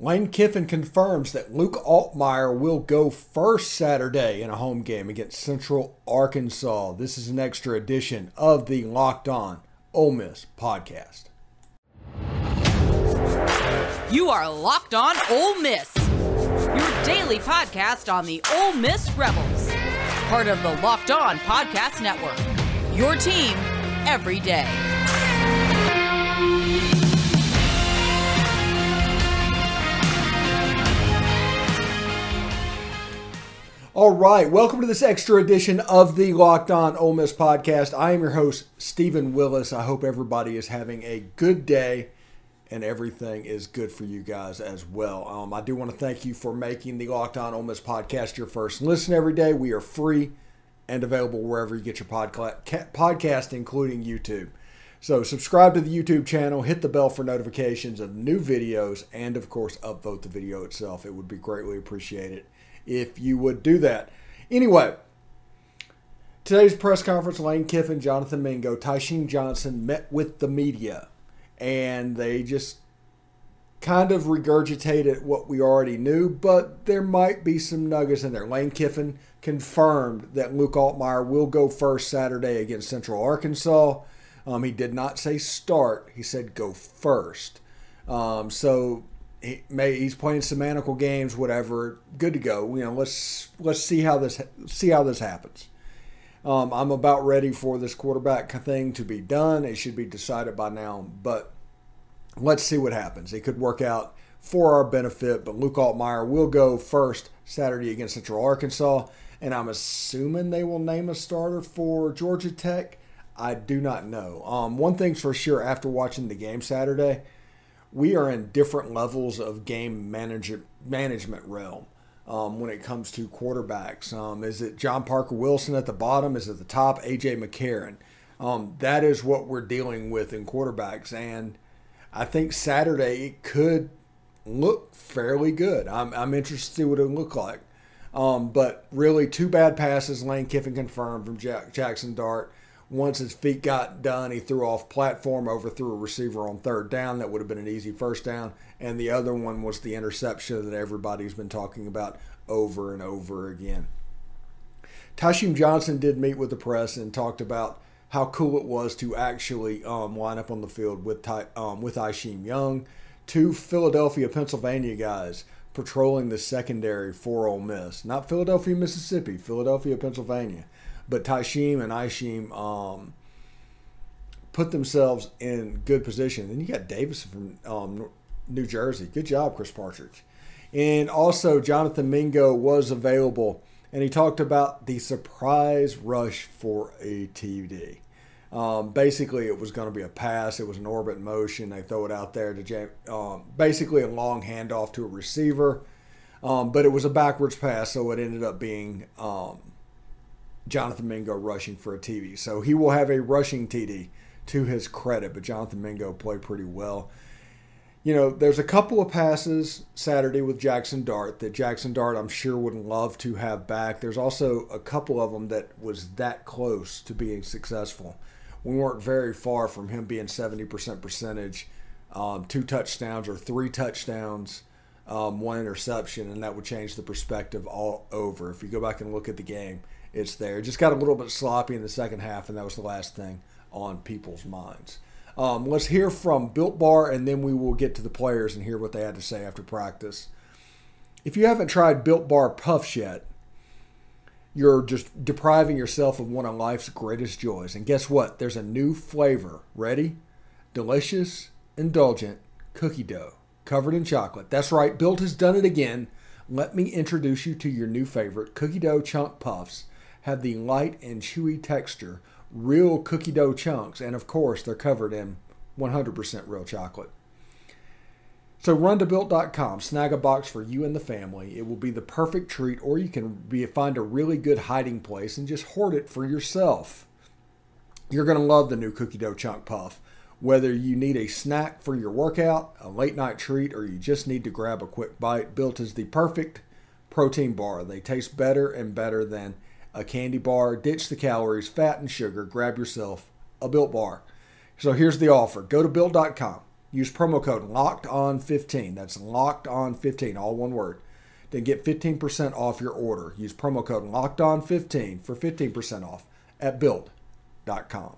Lane Kiffin confirms that Luke Altmyer will go first Saturday in a home game against Central Arkansas. This is an extra edition of the Locked On Ole Miss podcast. You are Locked On Ole Miss, your daily podcast on the Ole Miss Rebels, part of the Locked On Podcast Network. Your team every day. All right, welcome to this extra edition of the Locked On Ole Miss podcast. I am your host, Stephen Willis. I hope everybody is having a good day and everything is good for you guys as well. Um, I do want to thank you for making the Locked On Ole Miss podcast your first listen every day. We are free and available wherever you get your podcast, including YouTube. So subscribe to the YouTube channel, hit the bell for notifications of new videos, and of course, upvote the video itself. It would be greatly appreciated if you would do that. Anyway, today's press conference, Lane Kiffin, Jonathan Mingo, Tysheem Johnson met with the media, and they just kind of regurgitated what we already knew, but there might be some nuggets in there. Lane Kiffin confirmed that Luke Altmyer will go first Saturday against Central Arkansas. Um, he did not say start; he said go first. Um, so he may he's playing semantical games, whatever. Good to go. You know, let's let's see how this see how this happens. Um, I'm about ready for this quarterback thing to be done. It should be decided by now, but let's see what happens. It could work out for our benefit, but Luke Altmyer will go first Saturday against Central Arkansas, and I'm assuming they will name a starter for Georgia Tech. I do not know. Um, one thing's for sure after watching the game Saturday we are in different levels of game manager, management realm um, when it comes to quarterbacks. Um, is it John Parker Wilson at the bottom? Is it the top AJ McCarron? Um, that is what we're dealing with in quarterbacks, and I think Saturday it could look fairly good. I'm, I'm interested to see what it look like. Um, but really, two bad passes. Lane Kiffin confirmed from Jack, Jackson Dart. Once his feet got done, he threw off platform, overthrew a receiver on third down. That would have been an easy first down. And the other one was the interception that everybody's been talking about over and over again. Tysheem Johnson did meet with the press and talked about how cool it was to actually um, line up on the field with Ty, um, with Isheem Young, two Philadelphia, Pennsylvania guys patrolling the secondary for Ole Miss. Not Philadelphia, Mississippi, Philadelphia, Pennsylvania. But Tysheem and Isheem um, put themselves in good position. Then you got Davison from um, New Jersey. Good job, Chris Partridge. And also, Jonathan Mingo was available, and he talked about the surprise rush for a TD. Um, basically, it was going to be a pass. It was an orbit motion. They throw it out there to James, um, basically a long handoff to a receiver, um, but it was a backwards pass, so it ended up being um, Jonathan Mingo rushing for a TD. So he will have a rushing TD to his credit, but Jonathan Mingo played pretty well. You know, there's a couple of passes Saturday with Jackson Dart that Jackson Dart, I'm sure, would love to have back. There's also a couple of them that was that close to being successful. We weren't very far from him being 70% percentage, um, two touchdowns or three touchdowns, um, one interception, and that would change the perspective all over. If you go back and look at the game, it's there. It Just got a little bit sloppy in the second half, and that was the last thing on people's minds. Um, let's hear from Built Bar, and then we will get to the players and hear what they had to say after practice. If you haven't tried Built Bar Puffs yet, you're just depriving yourself of one of life's greatest joys. And guess what? There's a new flavor. Ready? Delicious, indulgent cookie dough covered in chocolate. That's right, Built has done it again. Let me introduce you to your new favorite cookie dough chunk puffs have the light and chewy texture, real cookie dough chunks, and of course, they're covered in 100% real chocolate. So run to built.com, snag a box for you and the family. It will be the perfect treat, or you can be, find a really good hiding place and just hoard it for yourself. You're going to love the new cookie dough chunk puff. Whether you need a snack for your workout, a late night treat, or you just need to grab a quick bite, Built is the perfect protein bar. They taste better and better than a candy bar, ditch the calories, fat, and sugar. Grab yourself a Built Bar. So here's the offer go to Built.com, Use promo code locked on 15. That's locked on 15, all one word. Then get 15% off your order. Use promo code locked on 15 for 15% off at built.com.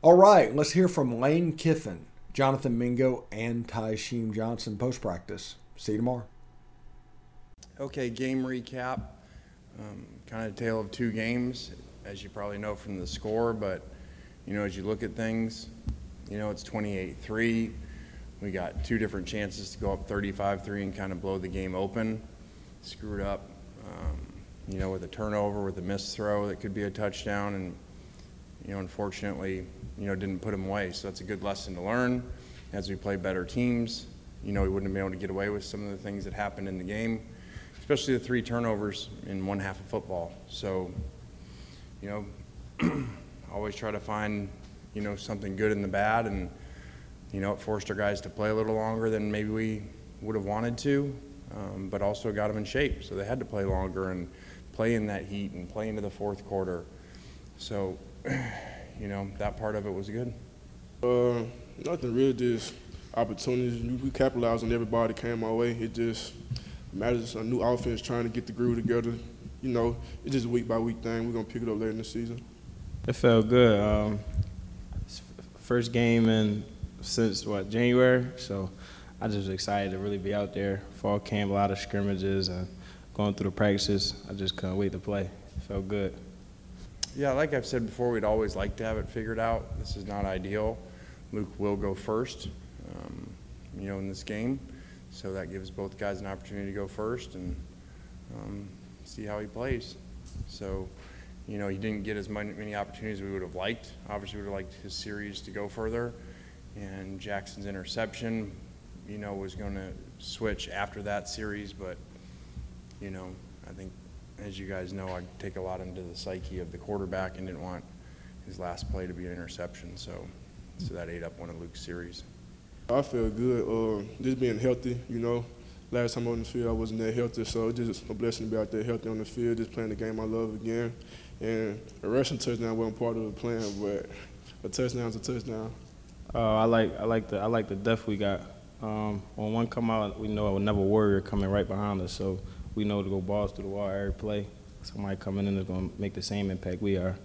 All right, let's hear from Lane Kiffin, Jonathan Mingo, and Tysheem Johnson post practice. See you tomorrow. Okay, game recap. Um, kind of tale of two games, as you probably know from the score, but you know, as you look at things, you know, it's 28 3. We got two different chances to go up 35 3 and kind of blow the game open. Screwed up, um, you know, with a turnover, with a missed throw that could be a touchdown, and, you know, unfortunately, you know, didn't put them away. So that's a good lesson to learn as we play better teams. You know, we wouldn't have been able to get away with some of the things that happened in the game, especially the three turnovers in one half of football. So, you know, always try to find, you know, something good in the bad, and you know, it forced our guys to play a little longer than maybe we would have wanted to, um, but also got them in shape, so they had to play longer and play in that heat and play into the fourth quarter. So, you know, that part of it was good. Uh, nothing really, just opportunities. We capitalized on everybody came our way. It just matters a new offense trying to get the groove together. You know, it's just a week by week thing. We're gonna pick it up later in the season. It felt good. Um, first game in since what January, so I just was excited to really be out there. Fall camp, a lot of scrimmages, and going through the practices. I just couldn't wait to play. It felt good. Yeah, like I've said before, we'd always like to have it figured out. This is not ideal. Luke will go first, um, you know, in this game, so that gives both guys an opportunity to go first and um, see how he plays. So you know, he didn't get as many opportunities as we would have liked. Obviously, we would have liked his series to go further. And Jackson's interception, you know, was going to switch after that series. But, you know, I think, as you guys know, I take a lot into the psyche of the quarterback and didn't want his last play to be an interception. So, so that ate up one of Luke's series. I feel good. Uh, just being healthy, you know. Last time on the field, I wasn't that healthy, so it's just a blessing to be out there healthy on the field, just playing the game I love again. And a rushing touchdown wasn't part of the plan, but a touchdown's a touchdown. Uh, I like I like the I like the depth we got. Um, when one come out, we know another warrior coming right behind us, so we know to go balls through the wall every play. Somebody coming in is going to make the same impact we are.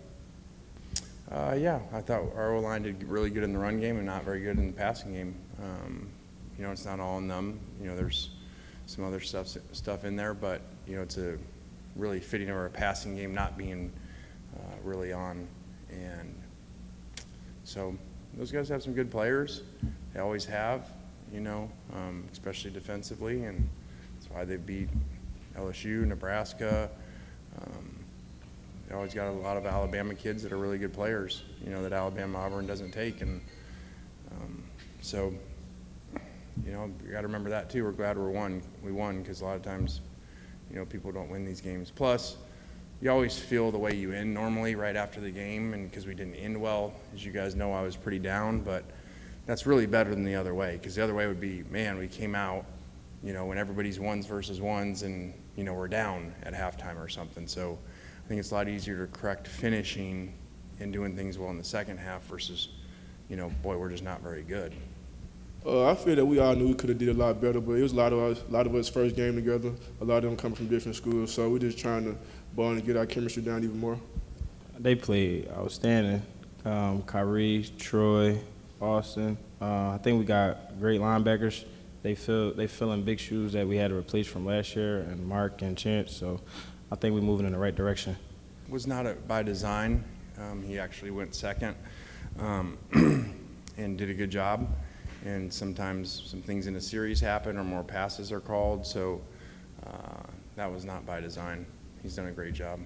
Uh, yeah, I thought our O line did really good in the run game and not very good in the passing game. Um, you know, it's not all them. You know, there's some other stuff stuff in there, but you know, it's a really fitting of our passing game not being uh, really on. And so those guys have some good players. They always have, you know, um, especially defensively, and that's why they beat LSU, Nebraska. Um, they always got a lot of Alabama kids that are really good players, you know, that Alabama Auburn doesn't take. And um, so, you know, you got to remember that too. We're glad we won. We won because a lot of times you know, people don't win these games. Plus, you always feel the way you end normally right after the game, and because we didn't end well, as you guys know, I was pretty down, but that's really better than the other way, because the other way would be, man, we came out, you know, when everybody's ones versus ones, and you know, we're down at halftime or something. So I think it's a lot easier to correct finishing and doing things well in the second half versus, you know, boy, we're just not very good. Uh, I feel that we all knew we could have did a lot better, but it was a lot of us, a lot of us first game together. A lot of them come from different schools, so we're just trying to bond and get our chemistry down even more. They played outstanding. Um, Kyrie, Troy, Austin. Uh, I think we got great linebackers. They fill they fill in big shoes that we had to replace from last year, and Mark and Chance. So I think we're moving in the right direction. Was not a, by design. Um, he actually went second um, and did a good job and sometimes some things in a series happen or more passes are called. So uh, that was not by design. He's done a great job.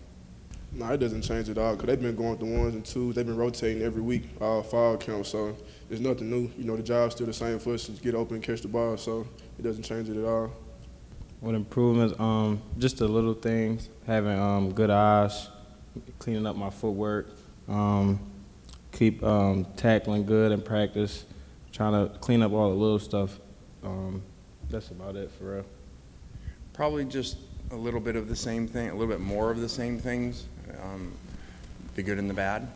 No, it doesn't change at all because they've been going through ones and twos. They've been rotating every week, all fall counts. So there's nothing new. You know, the job's still the same for us to get open and catch the ball. So it doesn't change it at all. What improvements? Um, just the little things. Having um, good eyes, cleaning up my footwork, um, keep um, tackling good in practice, trying to clean up all the little stuff. Um, that's about it for real. Probably just a little bit of the same thing, a little bit more of the same things, um, the good and the bad. Uh,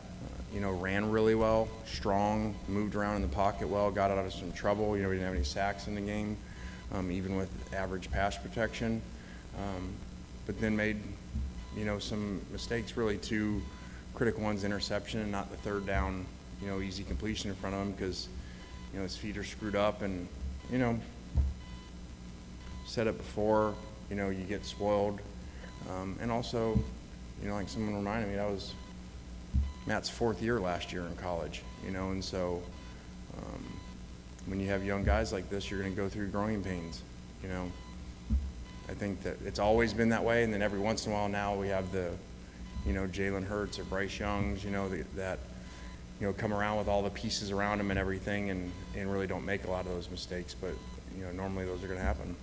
you know, ran really well, strong, moved around in the pocket well, got out of some trouble. You know, we didn't have any sacks in the game, um, even with average pass protection. Um, but then made, you know, some mistakes. Really, two critical ones: interception and not the third down, you know, easy completion in front of him because, know, his feet are screwed up and, you know, said it before, you know, you get spoiled. Um, and also, you know, like someone reminded me, that was Matt's fourth year last year in college, you know, and so um, when you have young guys like this, you're going to go through growing pains, you know. I think that it's always been that way, and then every once in a while now we have the, you know, Jalen Hurts or Bryce Youngs, you know, the, that, you know, come around with all the pieces around them and everything, and, and really don't make a lot of those mistakes. But you know, normally those are going to happen.